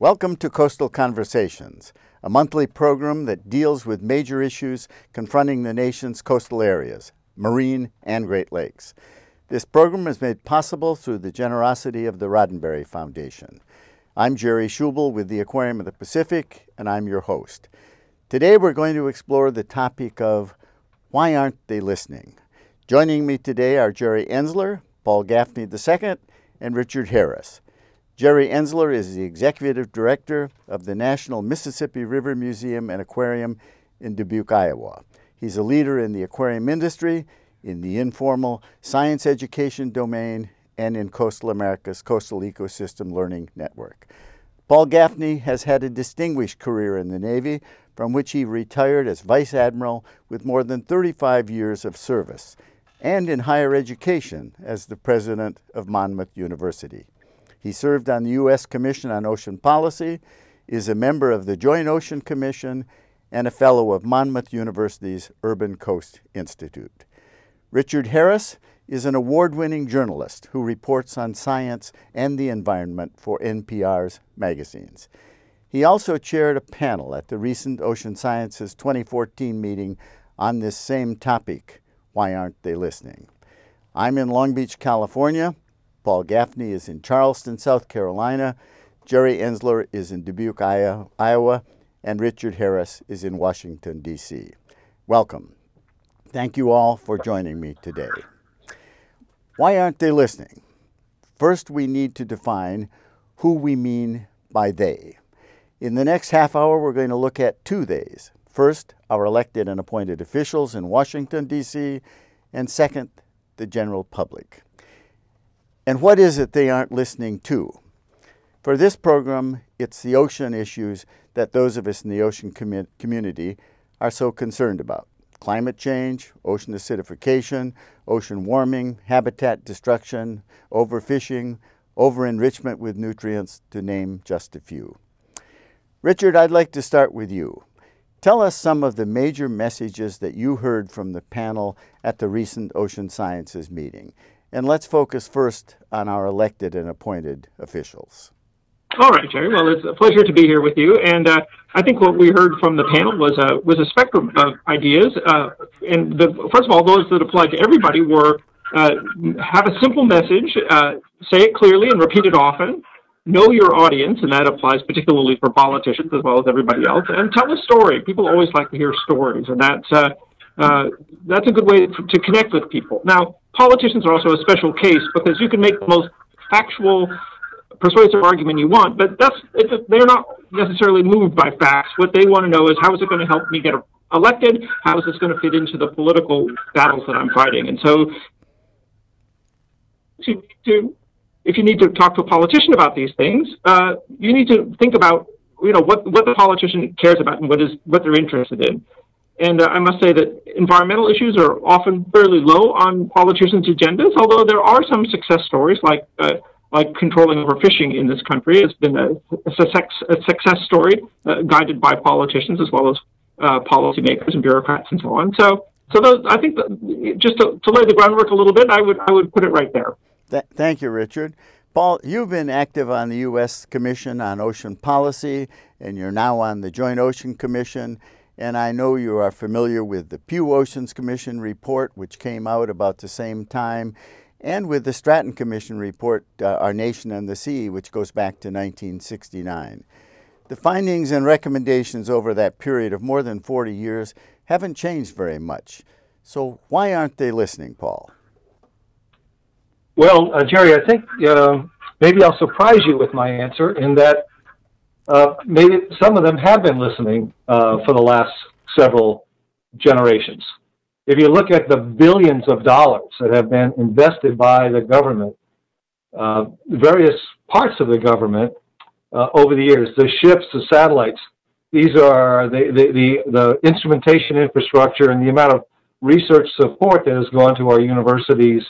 Welcome to Coastal Conversations, a monthly program that deals with major issues confronting the nation's coastal areas, marine and Great Lakes. This program is made possible through the generosity of the Roddenberry Foundation. I'm Jerry Schubel with the Aquarium of the Pacific, and I'm your host. Today we're going to explore the topic of why aren't they listening? Joining me today are Jerry Enzler, Paul Gaffney II, and Richard Harris. Jerry Enzler is the executive director of the National Mississippi River Museum and Aquarium in Dubuque, Iowa. He's a leader in the aquarium industry, in the informal science education domain, and in Coastal America's Coastal Ecosystem Learning Network. Paul Gaffney has had a distinguished career in the Navy, from which he retired as Vice Admiral with more than 35 years of service, and in higher education as the president of Monmouth University. He served on the U.S. Commission on Ocean Policy, is a member of the Joint Ocean Commission, and a fellow of Monmouth University's Urban Coast Institute. Richard Harris is an award winning journalist who reports on science and the environment for NPR's magazines. He also chaired a panel at the recent Ocean Sciences 2014 meeting on this same topic why aren't they listening? I'm in Long Beach, California. Paul Gaffney is in Charleston, South Carolina. Jerry Enzler is in Dubuque, Iowa. And Richard Harris is in Washington, D.C. Welcome. Thank you all for joining me today. Why aren't they listening? First, we need to define who we mean by they. In the next half hour, we're going to look at two theys. First, our elected and appointed officials in Washington, D.C., and second, the general public. And what is it they aren't listening to? For this program, it's the ocean issues that those of us in the ocean com- community are so concerned about climate change, ocean acidification, ocean warming, habitat destruction, overfishing, over-enrichment with nutrients, to name just a few. Richard, I'd like to start with you. Tell us some of the major messages that you heard from the panel at the recent Ocean Sciences meeting. And let's focus first on our elected and appointed officials. All right, Jerry. Well, it's a pleasure to be here with you. And uh, I think what we heard from the panel was a was a spectrum of ideas. Uh, and the, first of all, those that applied to everybody were uh, have a simple message, uh, say it clearly, and repeat it often know your audience, and that applies particularly for politicians as well as everybody else, and tell a story. People always like to hear stories, and that's uh, uh, that's a good way to connect with people. Now, politicians are also a special case because you can make the most factual, persuasive argument you want, but that's they're not necessarily moved by facts. What they want to know is how is it going to help me get elected? How is this going to fit into the political battles that I'm fighting? And so, to, to if you need to talk to a politician about these things, uh, you need to think about you know what what the politician cares about and what is what they're interested in. And uh, I must say that environmental issues are often fairly low on politicians' agendas, although there are some success stories like uh, like controlling overfishing in this country It's been a, a, success, a success story uh, guided by politicians as well as uh, policymakers and bureaucrats and so on. So, so those, I think just to, to lay the groundwork a little bit, I would I would put it right there. Th- thank you, Richard. Paul, you've been active on the U.S. Commission on Ocean Policy, and you're now on the Joint Ocean Commission. And I know you are familiar with the Pew Oceans Commission report, which came out about the same time, and with the Stratton Commission report, uh, Our Nation and the Sea, which goes back to 1969. The findings and recommendations over that period of more than 40 years haven't changed very much. So, why aren't they listening, Paul? Well, uh, Jerry, I think uh, maybe I'll surprise you with my answer in that uh, maybe some of them have been listening uh, for the last several generations. If you look at the billions of dollars that have been invested by the government, uh, various parts of the government uh, over the years, the ships, the satellites, these are the, the, the, the instrumentation infrastructure and the amount of research support that has gone to our universities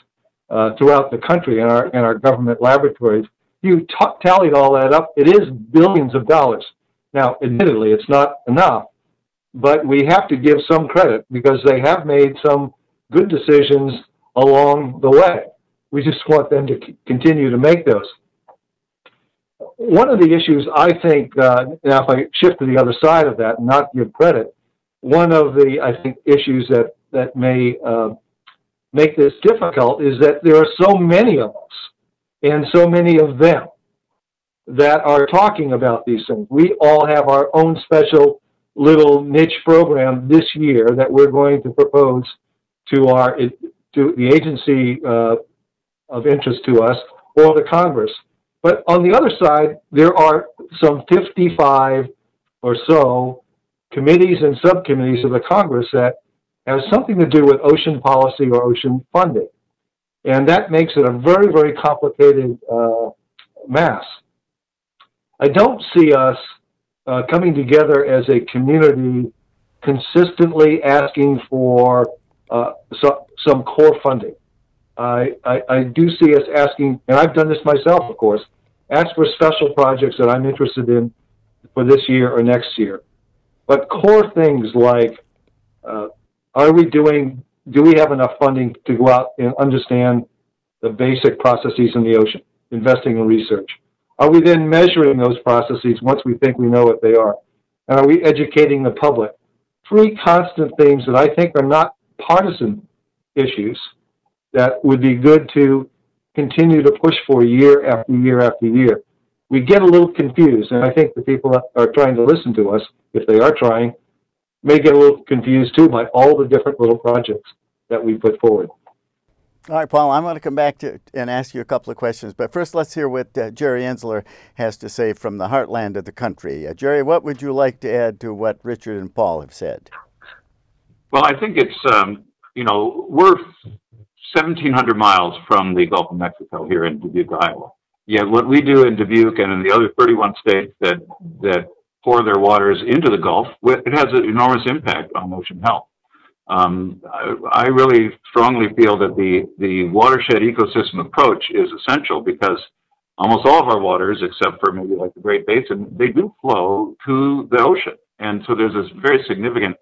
uh, throughout the country and our in our government laboratories. You t- tallied all that up, it is billions of dollars. Now, admittedly, it's not enough, but we have to give some credit because they have made some good decisions along the way. We just want them to c- continue to make those. one of the issues I think, uh, now if I shift to the other side of that and not give credit, one of the, I think, issues that, that may uh, make this difficult is that there are so many of us and so many of them that are talking about these things. We all have our own special little niche program this year that we're going to propose to our to the agency uh, of interest to us or the Congress. But on the other side, there are some 55 or so committees and subcommittees of the Congress that have something to do with ocean policy or ocean funding. And that makes it a very, very complicated uh, mass. I don't see us uh, coming together as a community consistently asking for uh, so, some core funding. I, I, I, do see us asking, and I've done this myself, of course, ask for special projects that I'm interested in for this year or next year. But core things like, uh, are we doing, do we have enough funding to go out and understand the basic processes in the ocean, investing in research? Are we then measuring those processes once we think we know what they are? And are we educating the public? Three constant themes that I think are not partisan issues that would be good to continue to push for year after year after year. We get a little confused, and I think the people that are trying to listen to us, if they are trying, may get a little confused too by all the different little projects that we put forward. All right, Paul, I'm going to come back to and ask you a couple of questions. But first, let's hear what uh, Jerry Enzler has to say from the heartland of the country. Uh, Jerry, what would you like to add to what Richard and Paul have said? Well, I think it's, um, you know, we're 1,700 miles from the Gulf of Mexico here in Dubuque, Iowa. Yet what we do in Dubuque and in the other 31 states that, that pour their waters into the Gulf, it has an enormous impact on ocean health. Um, I, I, really strongly feel that the, the watershed ecosystem approach is essential because almost all of our waters, except for maybe like the Great Basin, they do flow to the ocean. And so there's this very significant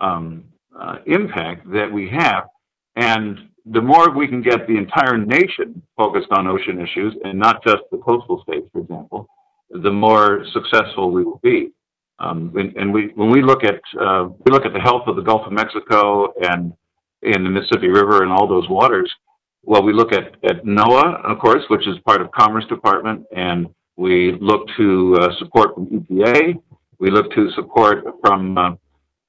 um, uh, impact that we have. And the more we can get the entire nation focused on ocean issues and not just the coastal states, for example, the more successful we will be. Um, and, and, we, when we look at uh, we look at the health of the Gulf of Mexico and in the Mississippi River and all those waters, well, we look at, at NOAA, of course, which is part of Commerce Department, and we look to uh, support from EPA. We look to support from uh,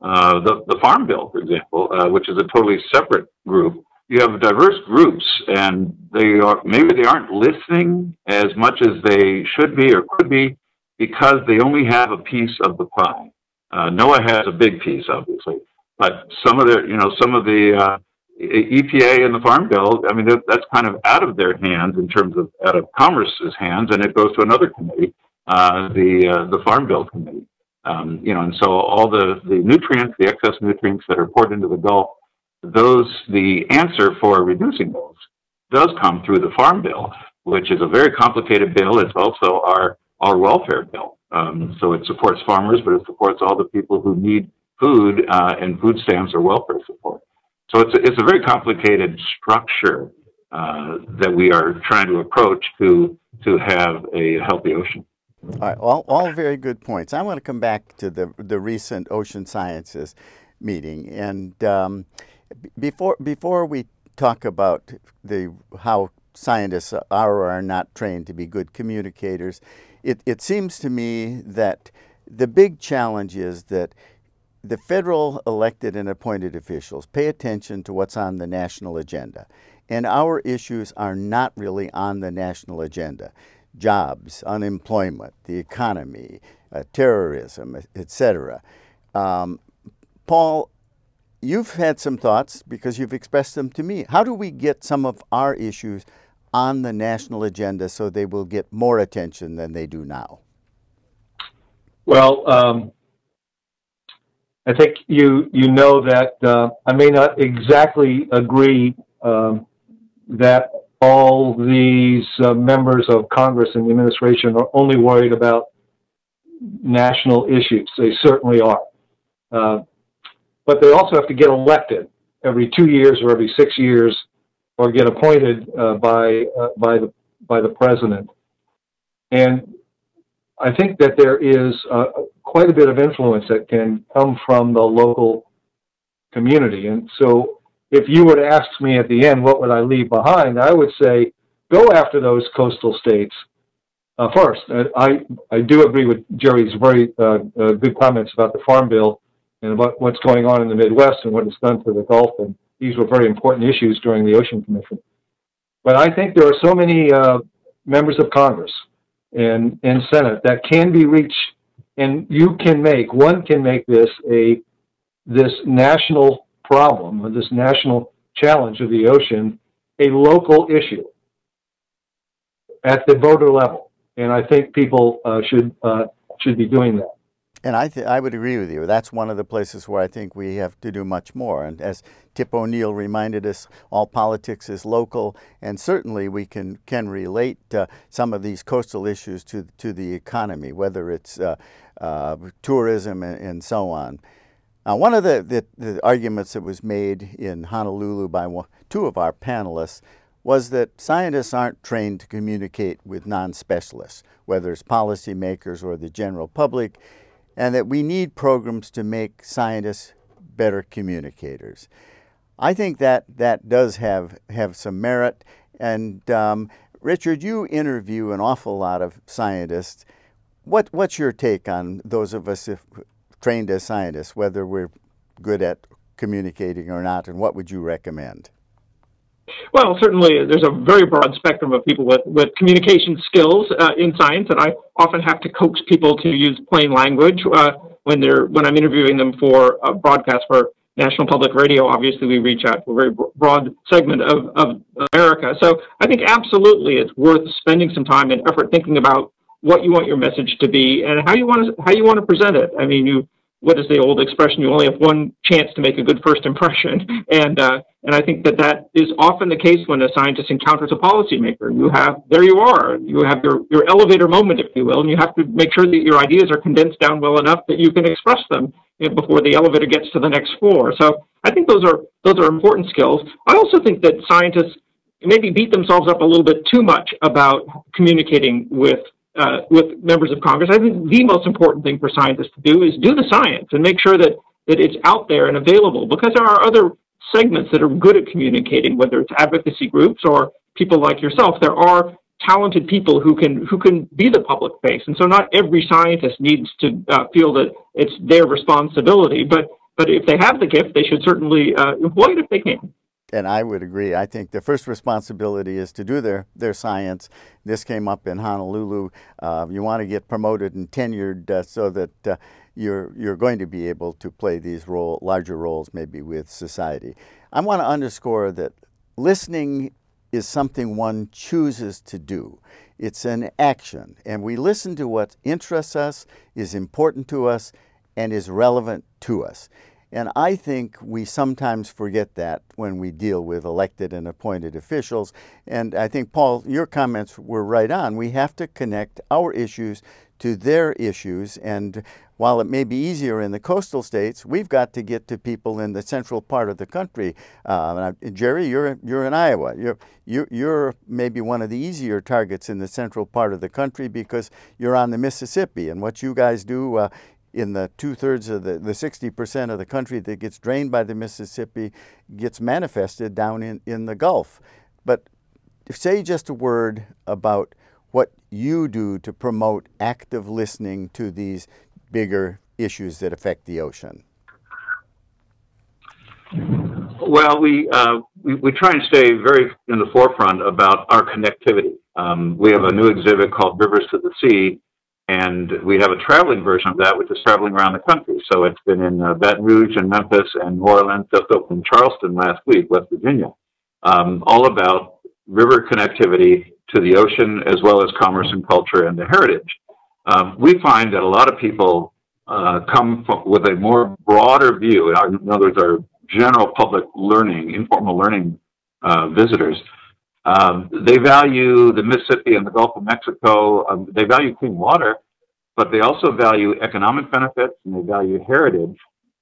uh, the, the Farm Bill, for example, uh, which is a totally separate group. You have diverse groups, and they are maybe they aren't listening as much as they should be or could be because they only have a piece of the pie. Uh, NOAA has a big piece, obviously, but some of the, you know, some of the uh, EPA and the Farm Bill, I mean, that's kind of out of their hands in terms of out of Commerce's hands, and it goes to another committee, uh, the uh, the Farm Bill committee. Um, you know, and so all the the nutrients, the excess nutrients that are poured into the Gulf, those the answer for reducing those does come through the Farm Bill, which is a very complicated bill. It's also our our welfare bill. Um, so it supports farmers, but it supports all the people who need food uh, and food stamps or welfare support. So it's a, it's a very complicated structure uh, that we are trying to approach to to have a healthy ocean. All right, all, all very good points. I want to come back to the the recent ocean sciences meeting, and um, before before we talk about the how scientists are or are not trained to be good communicators, it, it seems to me that the big challenge is that the federal elected and appointed officials pay attention to what's on the national agenda. And our issues are not really on the national agenda. Jobs, unemployment, the economy, uh, terrorism, etc. Um, Paul, you've had some thoughts because you've expressed them to me. How do we get some of our issues on the national agenda so they will get more attention than they do now? Well, um, I think you you know that uh, I may not exactly agree um, that all these uh, members of Congress and the administration are only worried about national issues. They certainly are, uh, but they also have to get elected every two years or every six years or get appointed uh, by uh, by the by the president. And I think that there is uh, quite a bit of influence that can come from the local community. And so, if you were to ask me at the end, what would I leave behind? I would say, go after those coastal states uh, first. I I do agree with Jerry's very uh, uh, good comments about the Farm Bill and about what's going on in the Midwest and what it's done to the Gulf. And these were very important issues during the Ocean Commission. But I think there are so many uh, members of Congress and, and Senate that can be reached, and you can make, one can make this a, this national problem, or this national challenge of the ocean, a local issue at the voter level. And I think people uh, should, uh, should be doing that. And I, th- I would agree with you. That's one of the places where I think we have to do much more. And as Tip O'Neill reminded us, all politics is local, and certainly we can, can relate uh, some of these coastal issues to, to the economy, whether it's uh, uh, tourism and, and, so on. Now, one of the, the, the, arguments that was made in Honolulu by one, two of our panelists was that scientists aren't trained to communicate with non specialists, whether it's policymakers or the general public and that we need programs to make scientists better communicators. I think that that does have, have some merit. And um, Richard, you interview an awful lot of scientists. What, what's your take on those of us if, trained as scientists, whether we're good at communicating or not, and what would you recommend? Well, certainly there's a very broad spectrum of people with, with communication skills uh, in science, and I often have to coax people to use plain language uh, when they're when I'm interviewing them for a broadcast for National Public Radio. Obviously, we reach out to a very broad segment of, of America. So I think absolutely it's worth spending some time and effort thinking about what you want your message to be and how you want to how you want to present it. I mean, you what is the old expression? You only have one chance to make a good first impression, and uh, and I think that that is often the case when a scientist encounters a policymaker. You have there you are, you have your your elevator moment, if you will, and you have to make sure that your ideas are condensed down well enough that you can express them before the elevator gets to the next floor. So I think those are those are important skills. I also think that scientists maybe beat themselves up a little bit too much about communicating with uh, with members of Congress. I think the most important thing for scientists to do is do the science and make sure that, that it's out there and available because there are other segments that are good at communicating, whether it's advocacy groups or people like yourself. There are talented people who can who can be the public face, and so not every scientist needs to uh, feel that it's their responsibility. But but if they have the gift, they should certainly uh, employ it if they can and I would agree. I think the first responsibility is to do their, their science. This came up in Honolulu. Uh, you want to get promoted and tenured uh, so that uh, you're, you're going to be able to play these role, larger roles maybe with society. I want to underscore that listening is something one chooses to do. It's an action, and we listen to what interests us, is important to us, and is relevant to us. And I think we sometimes forget that when we deal with elected and appointed officials. And I think, Paul, your comments were right on. We have to connect our issues to their issues. And while it may be easier in the coastal states, we've got to get to people in the central part of the country. Uh, Jerry, you're, you're in Iowa. You're, you're, you're maybe one of the easier targets in the central part of the country because you're on the Mississippi. And what you guys do uh, in the two thirds of the, the 60% of the country that gets drained by the Mississippi gets manifested down in, in the Gulf. But say just a word about what you do to promote active listening to these bigger issues that affect the ocean. Well, we, uh, we, we try and stay very in the forefront about our connectivity. Um, we have a new exhibit called Rivers to the Sea, and we have a traveling version of that, which is traveling around the country. So it's been in uh, Baton Rouge and Memphis and New Orleans, just opened in Charleston last week, West Virginia, um, all about river connectivity to the ocean as well as commerce and culture and the heritage. Um, we find that a lot of people uh, come from, with a more broader view. In other words, our general public learning, informal learning uh, visitors um, they value the Mississippi and the Gulf of Mexico. Um, they value clean water, but they also value economic benefits and they value heritage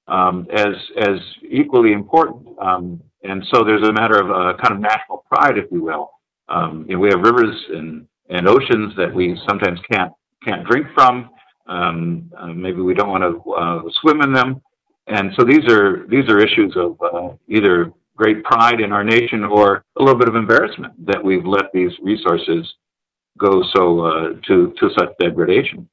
um, as as equally important. Um, and so there's a matter of uh, kind of national pride, if you will. Um, you know, we have rivers and and oceans that we sometimes can't can't drink from. Um, uh, maybe we don't want to uh, swim in them. And so these are these are issues of uh, either great pride in our nation or a little bit of embarrassment that we've let these resources go so uh, to to such degradation.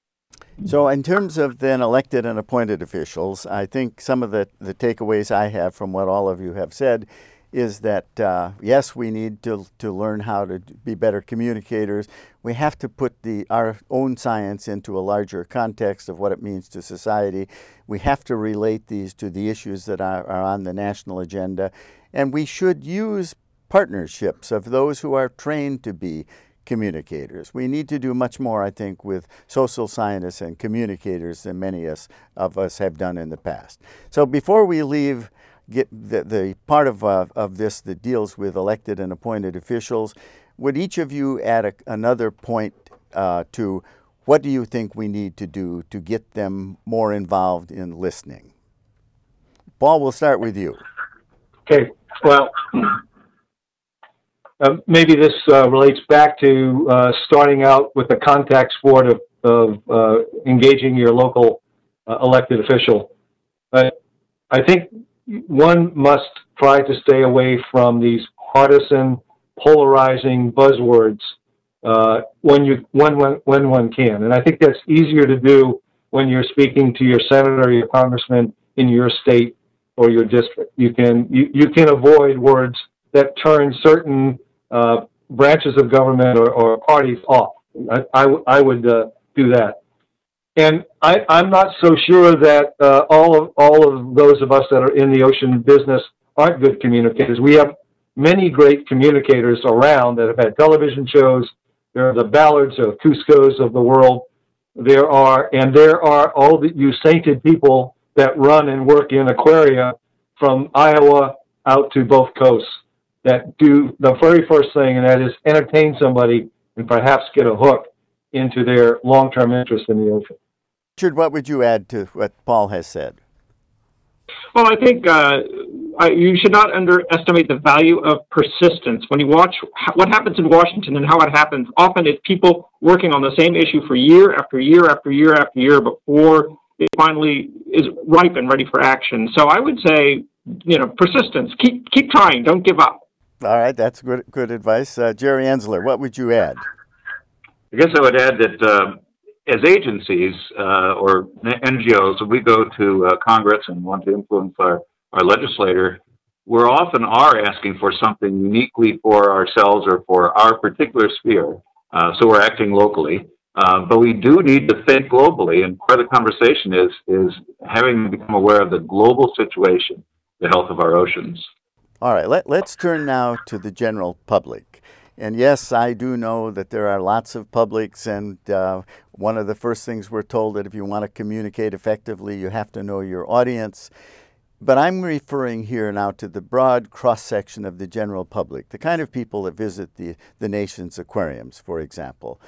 So, in terms of then elected and appointed officials, I think some of the, the takeaways I have from what all of you have said is that uh, yes, we need to, to learn how to be better communicators. We have to put the, our own science into a larger context of what it means to society. We have to relate these to the issues that are, are on the national agenda. And we should use partnerships of those who are trained to be communicators. We need to do much more, I think, with social scientists and communicators than many of us have done in the past. So before we leave get the, the part of, uh, of this that deals with elected and appointed officials, would each of you add a, another point uh, to what do you think we need to do to get them more involved in listening? Paul, we'll start with you. Okay, well, uh, maybe this uh, relates back to uh, starting out with the contact sport of, of uh, engaging your local uh, elected official. But I think one must try to stay away from these partisan, polarizing buzzwords uh, when you when, when when one can, and I think that's easier to do when you're speaking to your senator, or your congressman in your state or your district. You can you, you can avoid words that turn certain uh, branches of government or, or parties off. I, I, I would uh, do that. And I, I'm not so sure that uh, all of all of those of us that are in the ocean business aren't good communicators. We have many great communicators around that have had television shows. There are the Ballards or Cousteaus of the world. There are, and there are all the, you sainted people that run and work in aquaria from Iowa out to both coasts that do the very first thing, and that is entertain somebody and perhaps get a hook into their long-term interest in the ocean. Richard, what would you add to what Paul has said? Well, I think uh, I, you should not underestimate the value of persistence. When you watch what happens in Washington and how it happens, often it's people working on the same issue for year after year after year after year before it finally is ripe and ready for action. So I would say, you know, persistence. Keep keep trying. Don't give up. All right, that's good, good advice. Uh, Jerry Enzler, what would you add? I guess I would add that uh, as agencies uh, or NGOs, we go to uh, Congress and want to influence our, our legislator, we're often are asking for something uniquely for ourselves or for our particular sphere. Uh, so we're acting locally. Uh, but we do need to think globally, and part of the conversation is is having become aware of the global situation, the health of our oceans. All right, let, let's turn now to the general public. And yes, I do know that there are lots of publics, and uh, one of the first things we're told that if you want to communicate effectively, you have to know your audience. But I'm referring here now to the broad cross section of the general public, the kind of people that visit the, the nation's aquariums, for example.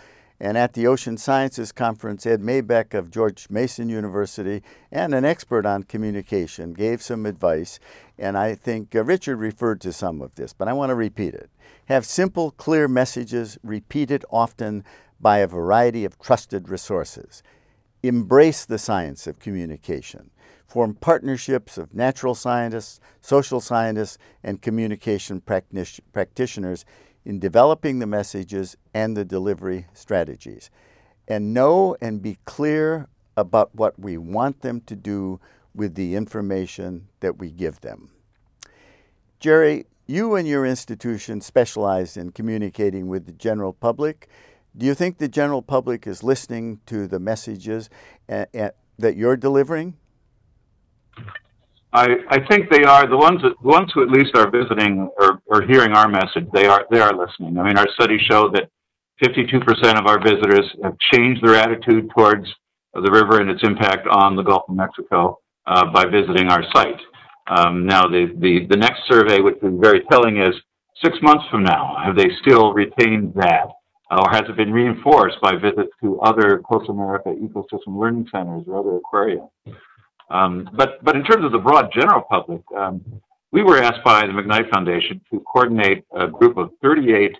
And at the Ocean Sciences Conference, Ed Maibach of George Mason University and an expert on communication gave some advice. And I think uh, Richard referred to some of this, but I want to repeat it. Have simple, clear messages repeated often by a variety of trusted resources. Embrace the science of communication. Form partnerships of natural scientists, social scientists, and communication practitioners in developing the messages and the delivery strategies. And know and be clear about what we want them to do with the information that we give them. Jerry, you and your institution specialize in communicating with the general public. Do you think the general public is listening to the messages a- a- that you're delivering? I, I think they are the ones that, the ones who at least are visiting or, or hearing our message. They are they are listening. I mean, our studies show that 52% of our visitors have changed their attitude towards the river and its impact on the Gulf of Mexico uh, by visiting our site. Um, now, the, the the next survey, which is very telling, is six months from now. Have they still retained that, or has it been reinforced by visits to other Coastal America ecosystem learning centers or other aquaria? Um, but, but in terms of the broad general public, um, we were asked by the McKnight Foundation to coordinate a group of 38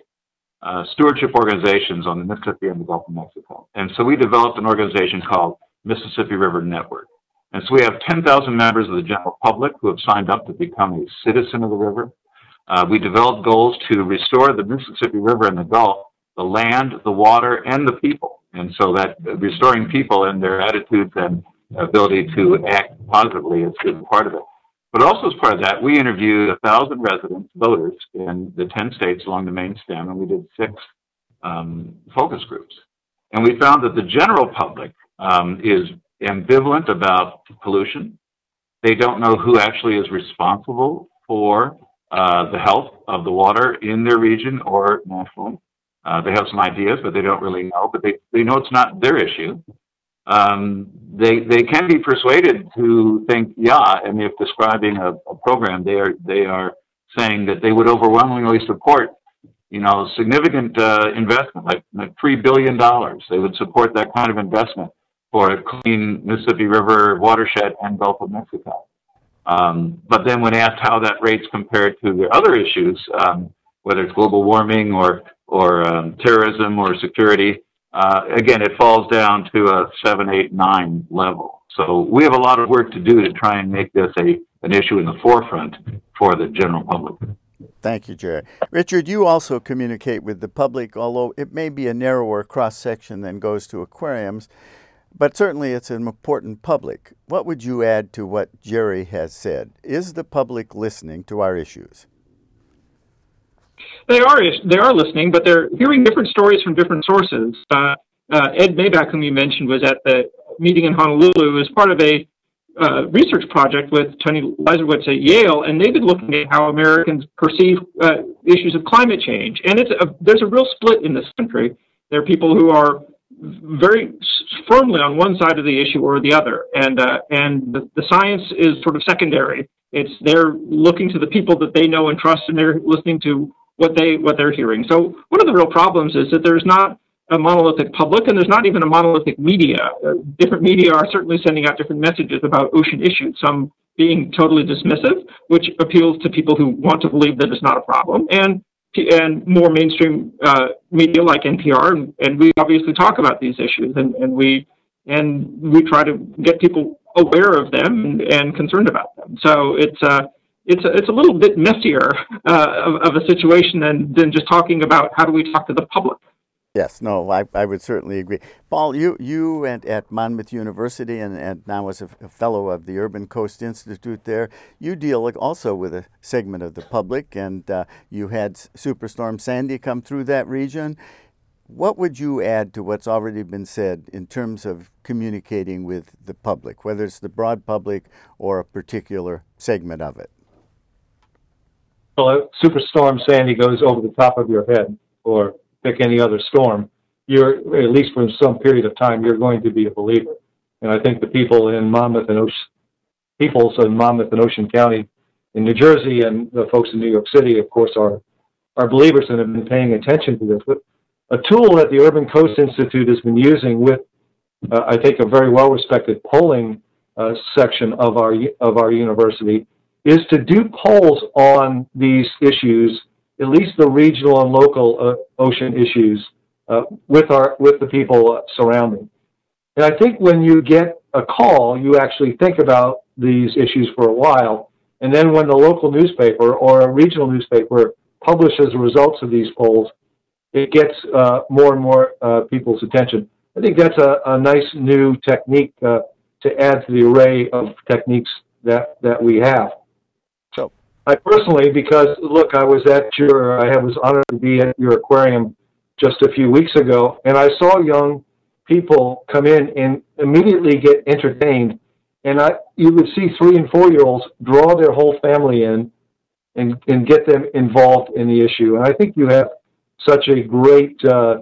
uh, stewardship organizations on the Mississippi and the Gulf of Mexico. And so we developed an organization called Mississippi River Network. And so we have 10,000 members of the general public who have signed up to become a citizen of the river. Uh, we developed goals to restore the Mississippi River and the Gulf, the land, the water, and the people. And so that restoring people and their attitudes and ability to act positively is, part of it. But also as part of that, we interviewed a thousand residents, voters in the 10 states along the main stem, and we did six um, focus groups. And we found that the general public um, is ambivalent about pollution. They don't know who actually is responsible for uh, the health of the water in their region or nationally. Uh, they have some ideas, but they don't really know. But they, they know it's not their issue. Um, they they can be persuaded to think, yeah. Mean, if describing a, a program, they are they are saying that they would overwhelmingly support, you know, significant uh, investment like, like three billion dollars. They would support that kind of investment for a clean Mississippi River watershed and Gulf of Mexico. Um, but then when asked how that rates compared to the other issues, um, whether it's global warming or or um, terrorism or security, Uh, again, it falls down to a seven, eight, nine level. So we have a lot of work to do to try and make this a an issue in the forefront for the general public. Thank you, Jerry. Richard, you also communicate with the public, although it may be a narrower cross section than goes to aquariums. But certainly it's an important public. What would you add to what Jerry has said? Is the public listening to our issues? They are they are listening, but they're hearing different stories from different sources. Uh, uh, Ed Maibach, whom you mentioned, was at the meeting in Honolulu as part of a uh, research project with Tony Leiserowitz at Yale, and they've been looking at how Americans perceive uh, issues of climate change. And it's a, there's a real split in this country. There are people who are very firmly on one side of the issue or the other, and uh, and the, the, science is sort of secondary. It's they're looking to the people that they know and trust, and they're listening to what they what they're hearing. So one of the real problems is that there's not a monolithic public, and there's not even a monolithic media. Uh, different media are certainly sending out different messages about ocean issues. Some being totally dismissive, which appeals to people who want to believe that it's not a problem, and and more mainstream uh, media like NPR, and, and, we obviously talk about these issues, and, and we and we try to get people aware of them and, and concerned about them. So it's uh, it's a, it's a little bit messier uh, of, of, a situation than than just talking about how do we talk to the public. Yes, no, I, I would certainly agree. Paul, you you and at Monmouth University and, and now as a, a, fellow of the Urban Coast Institute there, you deal also with a segment of the public, and uh, you had Superstorm Sandy come through that region. What would you add to what's already been said in terms of communicating with the public, whether it's the broad public or a particular segment of it? Well, Superstorm Sandy goes over the top of your head, or pick any other storm, you're at least for some period of time you're going to be a believer. And I think the people in Monmouth and Ocean, peoples in Monmouth and Ocean County in New Jersey and the folks in New York City, of course, are are believers and have been paying attention to this. But a tool that the Urban Coast Institute has been using with, uh, I think, a very well respected polling uh, section of our of our university is to do polls on these issues at least the regional and local uh, ocean issues uh, with our with the people surrounding. And I think when you get a call, you actually think about these issues for a while, and then when the local newspaper or a regional newspaper publishes the results of these polls, it gets uh, more and more uh, people's attention. I think that's a, a nice new technique uh, to add to the array of techniques that that we have. I personally, because look, I was at your, I was honored to be at your aquarium just a few weeks ago, and I saw young people come in and immediately get entertained. And I, you would see three and four year olds draw their whole family in and, and get them involved in the issue. And I think you have such a great uh,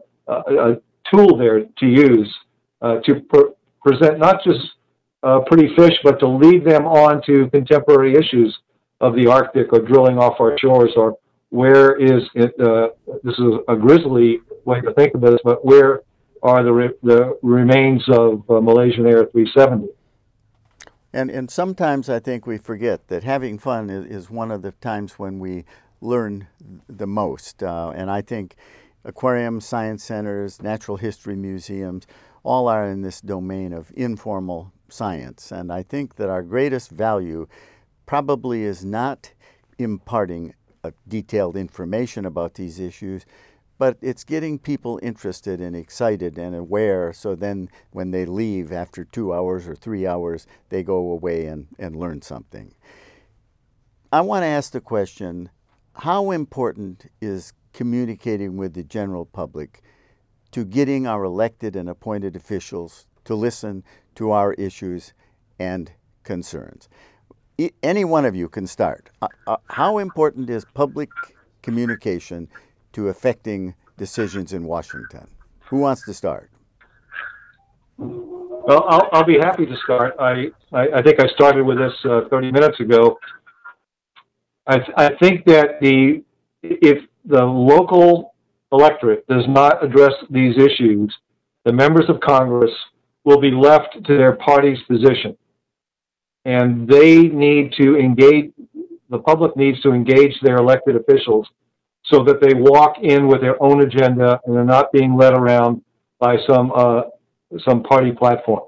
tool there to use uh, to pre- present not just uh, pretty fish, but to lead them on to contemporary issues of the Arctic or drilling off our shores or where is it, uh, this is a grisly way to think of this, but where are the, re- the remains of uh, Malaysian Air 370? And, and sometimes I think we forget that having fun is, is one of the times when we learn the most. Uh, and I think aquariums, science centers, natural history museums, all are in this domain of informal science. And I think that our greatest value probably is not imparting uh, detailed information about these issues, but it's getting people interested and excited and aware so then when they leave after two hours or three hours, they go away and, and learn something. I want to ask the question how important is communicating with the general public to getting our elected and appointed officials to listen to our issues and concerns? Any one of you can start. Uh, uh, how important is public communication to affecting decisions in Washington? Who wants to start? Well, I'll, I'll be happy to start. I, I, I think I started with this uh, 30 minutes ago. I, I think that the if the local electorate does not address these issues, the members of Congress will be left to their party's position. And they need to engage, the public needs to engage their elected officials so that they walk in with their own agenda and they're not being led around by some uh, some party platform.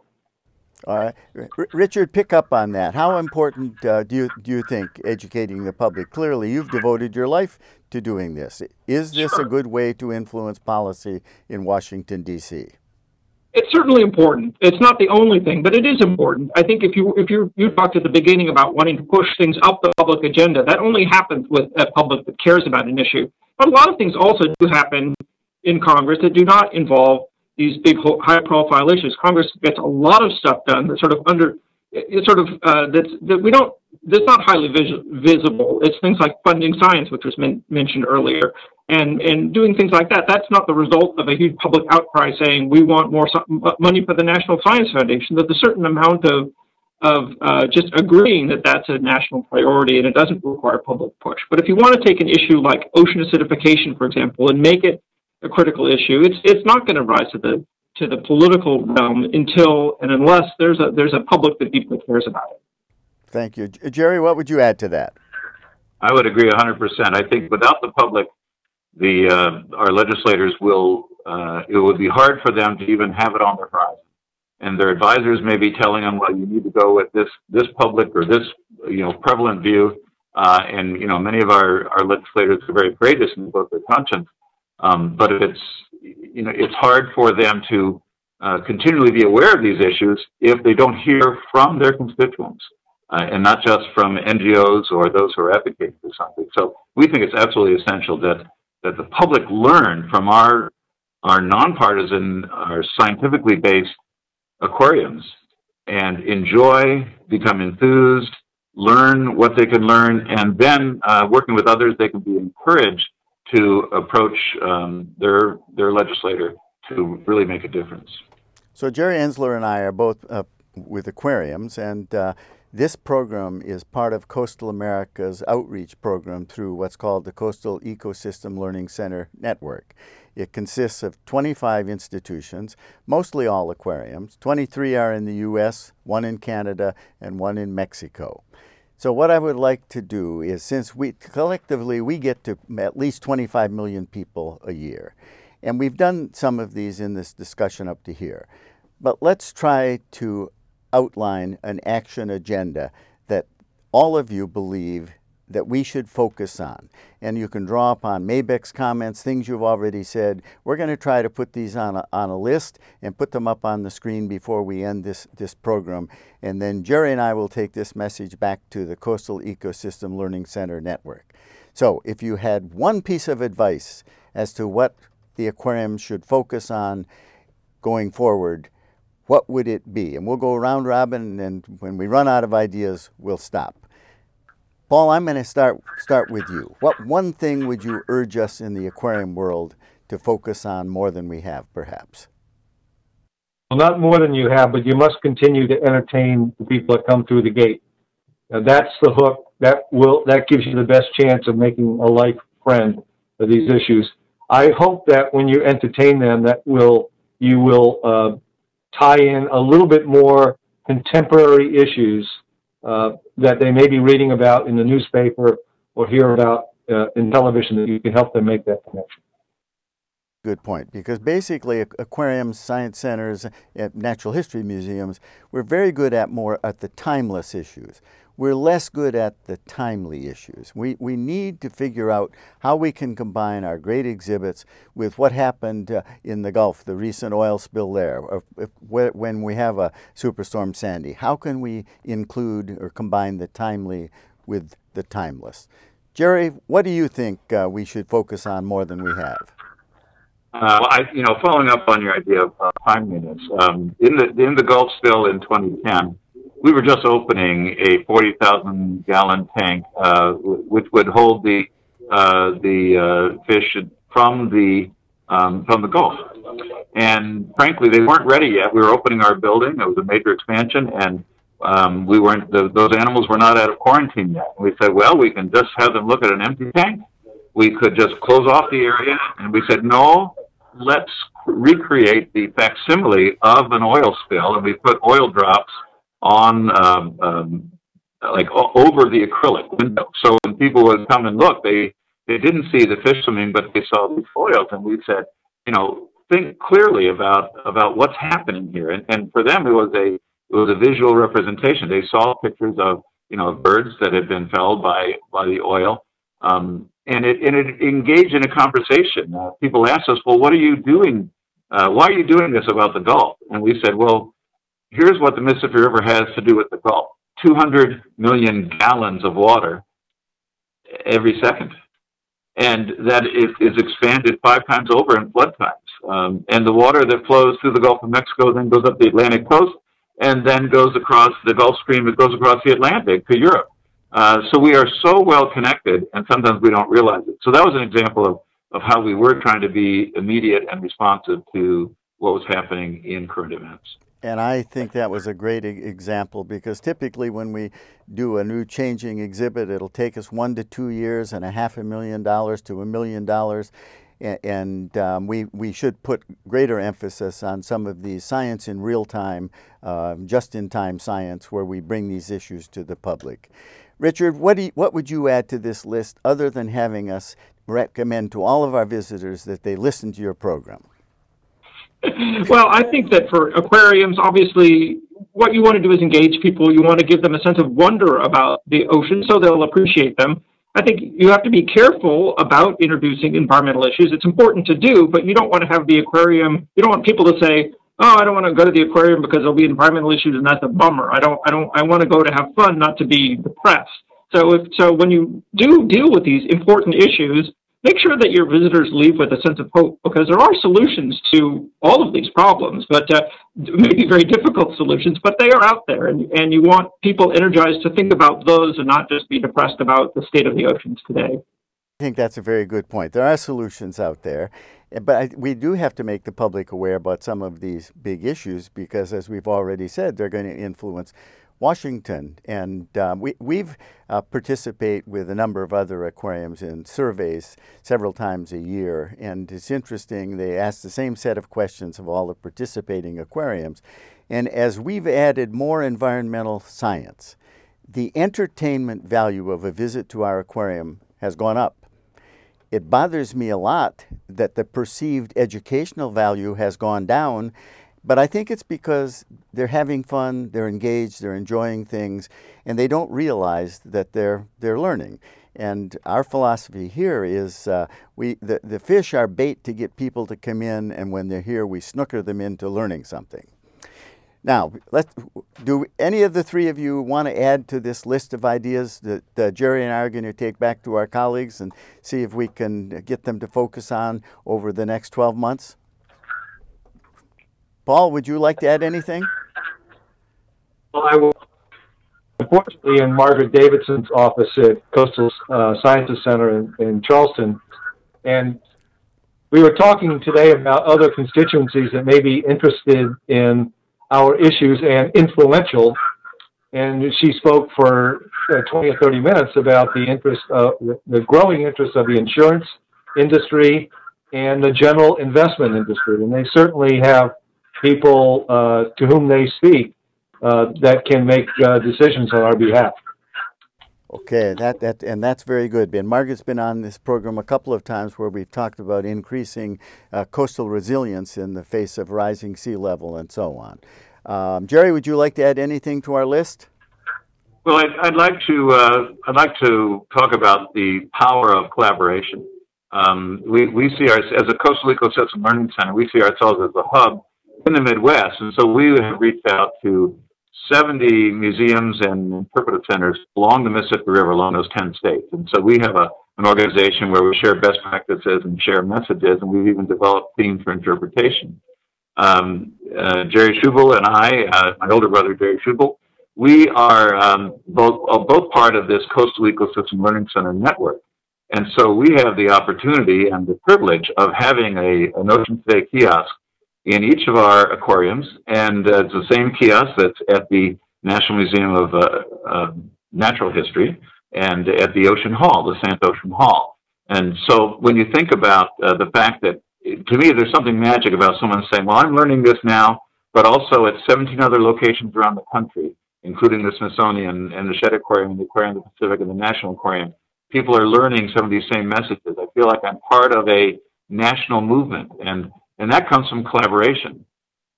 All right, R- Richard, pick up on that. How important uh, do you do you think educating the public? Clearly, you've devoted your life to doing this. Is this sure. a good way to influence policy in Washington D.C.? It's certainly important. It's not the only thing, but it is important. I think if you if you you talked at the beginning about wanting to push things up the public agenda, that only happens with a public that cares about an issue. But a lot of things also do happen in Congress that do not involve these big high profile issues. Congress gets a lot of stuff done that sort of under it's sort of uh, that's that we don't that's not highly vis- visible. It's things like funding science, which was men- mentioned earlier, and and doing things like that. That's not the result of a huge public outcry saying we want more money for the National Science Foundation. There's a certain amount of of uh, just agreeing that that's a national priority and it doesn't require public push. But if you want to take an issue like ocean acidification, for example, and make it a critical issue, it's it's not going to rise to the to the political realm until and unless there's a there's a public that deeply cares about it. Thank you, Jerry. What would you add to that? I would agree 100%. I think without the public, the uh, our legislators will uh, it would be hard for them to even have it on their horizon, and their advisors may be telling them, well, you need to go with this this public or this you know prevalent view, uh, and you know many of our our legislators are very courageous in both their conscience, um, but it's you know, it's hard for them to uh, continually be aware of these issues if they don't hear from their constituents uh, and not just from NGOs or those who are advocating for something. So we think it's absolutely essential that that the public learn from our our nonpartisan, our scientifically based aquariums and enjoy, become enthused, learn what they can learn, and then uh, working with others, they can be encouraged to approach um, their their legislator to really make a difference. So Jerry Enzler and I are both uh, with aquariums, and uh, this program is part of Coastal America's outreach program through what's called the Coastal Ecosystem Learning Center Network. It consists of 25 institutions, mostly all aquariums. 23 are in the U.S., one in Canada, and one in Mexico. So what I would like to do is since we collectively we get to at least 25 million people a year. And we've done some of these in this discussion up to here. But let's try to outline an action agenda that all of you believe that we should focus on. And you can draw upon Maibach's comments, things you've already said. We're going to try to put these on a, on a list and put them up on the screen before we end this, this program. And then Jerry and I will take this message back to the Coastal Ecosystem Learning Center Network. So if you had one piece of advice as to what the aquarium should focus on going forward, what would it be? And we'll go round robin, and when we run out of ideas, we'll stop. Paul, I'm going to start start with you. What one thing would you urge us in the aquarium world to focus on more than we have, perhaps? Well, not more than you have, but you must continue to entertain the people that come through the gate. Now, that's the hook. That will that gives you the best chance of making a life friend of these issues. I hope that when you entertain them, that will you will uh, tie in a little bit more contemporary issues uh, that they may be reading about in the newspaper or hear about uh, in television that you can help them make that connection. good point because basically aquariums, science centers, natural history museums, we're very good at more at the timeless issues. We're less good at the timely issues. We, we need to figure out how we can combine our great exhibits with what happened uh, in the Gulf, the recent oil spill there, if, when we have a Superstorm Sandy. How can we include or combine the timely with the timeless? Jerry, what do you think uh, we should focus on more than we have? Uh, well, I, you know, following up on your idea of uh, timeliness, um, in the in the Gulf spill in 2010, we were just opening a 40,000 gallon tank, uh, which would hold the uh, the uh, fish from the um, from the Gulf. And frankly, they weren't ready yet. We were opening our building. It was a major expansion, and um, we weren't. The, those animals were not out of quarantine yet. We said, well, we can just have them look at an empty tank. We could just close off the area, and we said, no, let's recreate the facsimile of an oil spill, and we put oil drops on um, um, like over the acrylic window. So when people would come and look, they they didn't see the fish swimming, but they saw the foils. And we said, you know, think clearly about about what's happening here. And and for them, it was a it was a visual representation. They saw pictures of you know birds that had been felled by by the oil. Um, and it and it engaged in a conversation. Uh, people asked us, "Well, what are you doing? Uh, why are you doing this about the Gulf?" And we said, "Well, here's what the Mississippi River has to do with the Gulf: 200 million gallons of water every second, and that is, is expanded five times over in flood times. Um, and the water that flows through the Gulf of Mexico then goes up the Atlantic coast, and then goes across the Gulf Stream. It goes across the Atlantic to Europe." Uh, so we are so well connected, and sometimes we don't realize it. So that was an example of, of how we were trying to be immediate and responsive to what was happening in current events. And I think that was a great example because typically when we do a new changing exhibit, it'll take us one to two years and a half a million dollars to a million dollars. And um, we, we should put greater emphasis on some of the science in real time, uh, just in time science, where we bring these issues to the public. Richard, what, you, what would you add to this list other than having us recommend to all of our visitors that they listen to your program? Well, I think that for aquariums, obviously, what you want to do is engage people. You want to give them a sense of wonder about the ocean so they'll appreciate them. I think you have to be careful about introducing environmental issues. It's important to do, but you don't want to have the aquarium, you don't want people to say, oh, I don't want to go to the aquarium because there'll be environmental issues and that's a bummer. I don't, I don't, I want to go to have fun, not to be depressed. So if, so when you do deal with these important issues, make sure that your visitors leave with a sense of hope because there are solutions to all of these problems, but uh, maybe very difficult solutions, but they are out there and, and you want people energized to think about those and not just be depressed about the state of the oceans today. I think that's a very good point. There are solutions out there, but I, we do have to make the public aware about some of these big issues because, as we've already said, they're going to influence Washington. And um, we, we've uh, participate with a number of other aquariums in surveys several times a year. And it's interesting, they ask the same set of questions of all the participating aquariums. And as we've added more environmental science, the entertainment value of a visit to our aquarium has gone up it bothers me a lot that the perceived educational value has gone down, but I think it's because they're having fun, they're engaged, they're enjoying things, and they don't realize that they're they're learning. And our philosophy here is uh, we the, the fish are bait to get people to come in, and when they're here, we snooker them into learning something. Now, let do any of the three of you want to add to this list of ideas that Jerry and I are going to take back to our colleagues and see if we can get them to focus on over the next 12 months? Paul, would you like to add anything? Well, I will. Unfortunately, in Margaret Davidson's office at Coastal uh, Sciences Center in, in Charleston, and we were talking today about other constituencies that may be interested in our issues and influential. And she spoke for uh, 20 or 30 minutes about the interest, uh, the growing interest of the insurance industry and the general investment industry. And they certainly have people uh, to whom they speak uh, that can make uh, decisions on our behalf. Okay, that, that, and that's very good. And Margaret's been on this program a couple of times where we've talked about increasing uh, coastal resilience in the face of rising sea level and so on. Um, Jerry, would you like to add anything to our list? Well, I'd, I'd like to uh, I'd like to talk about the power of collaboration. Um, we we see our as a coastal ecosystem learning center, we see ourselves as a hub in the Midwest, and so we have reached out to 70 museums and interpretive centers along the Mississippi River along those 10 states. And so we have a, an organization where we share best practices and share messages, and we've even developed themes for interpretation. Um, uh, Jerry Schubel and I, uh, my older brother Jerry Schubel, we are um, both, uh, both part of this Coastal Ecosystem Learning Center network. And so we have the opportunity and the privilege of having a, an Ocean Today kiosk in each of our aquariums, and uh, it's the same kiosk that's at the National Museum of uh, uh, Natural History and at the Ocean Hall, the Sant Ocean Hall. And so when you think about uh, the fact that, to me, there's something magic about someone saying, well, I'm learning this now, but also at 17 other locations around the country, including the Smithsonian and the Shedd Aquarium, the Aquarium of the Pacific, and the National Aquarium, people are learning some of these same messages. I feel like I'm part of a national movement. And and that comes from collaboration.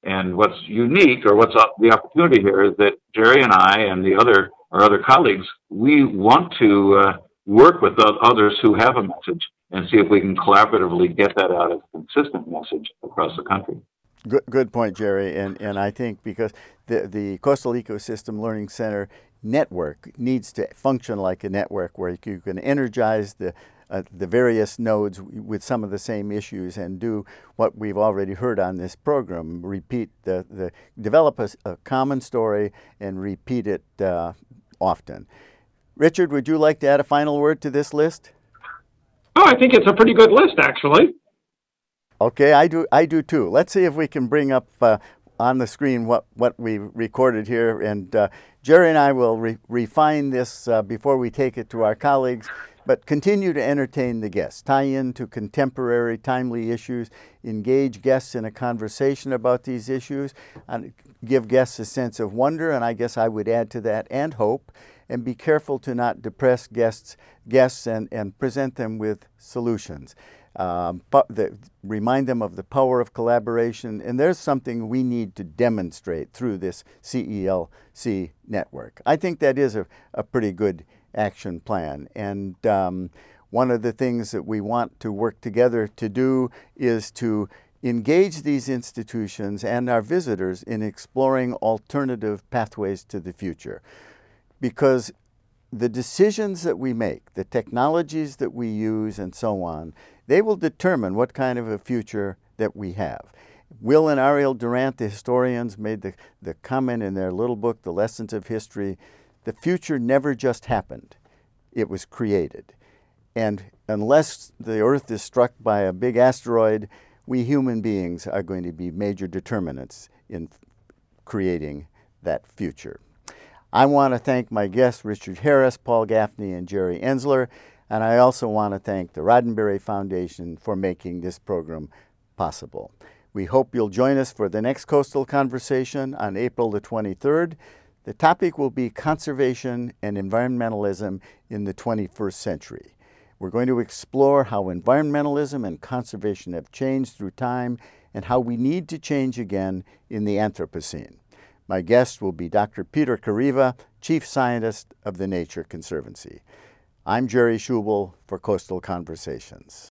And what's unique, or what's the opportunity here, is that Jerry and I and the other our other colleagues, we want to uh, work with others who have a message and see if we can collaboratively get that out as a consistent message across the country. Good, good point, Jerry. And and I think because the the Coastal Ecosystem Learning Center network needs to function like a network where you can energize the uh, the various nodes with some of the same issues and do what we've already heard on this program. Repeat the, the develop a, a common story and repeat it uh, often. Richard would you like to add a final word to this list? Oh i think it's a pretty good list actually. Okay i do i do too. Let's see if we can bring up uh, on the screen what, what we recorded here. And uh, jerry and i will re refine this uh, before we take it to our colleagues but continue to entertain the guests, tie in to contemporary, timely issues, engage guests in a conversation about these issues, and give guests a sense of wonder, and I guess I would add to that, and hope, and be careful to not depress guests, guests and, and present them with solutions. Um, the, remind them of the power of collaboration, and there's something we need to demonstrate through this CELC network. I think that is a, a pretty good action plan. And um, one of the things that we want to work together to do is to engage these institutions and our visitors in exploring alternative pathways to the future. Because the decisions that we make, the technologies that we use, and so on, they will determine what kind of a future that we have. Will and Ariel Durant, the historians, made the, the comment in their little book, The Lessons of History, the future never just happened, it was created. And unless the Earth is struck by a big asteroid, we human beings are going to be major determinants in creating that future. I want to thank my guests, Richard Harris, Paul Gaffney, and Jerry Enzler, and I also want to thank the Roddenberry Foundation for making this program possible. We hope you'll join us for the next Coastal Conversation on April the 23rd. The topic will be conservation and environmentalism in the 21st century. We're going to explore how environmentalism and conservation have changed through time and how we need to change again in the Anthropocene. My guest will be Dr. Peter Kareiva, Chief Scientist of the Nature Conservancy. I'm Jerry Schubel for Coastal Conversations.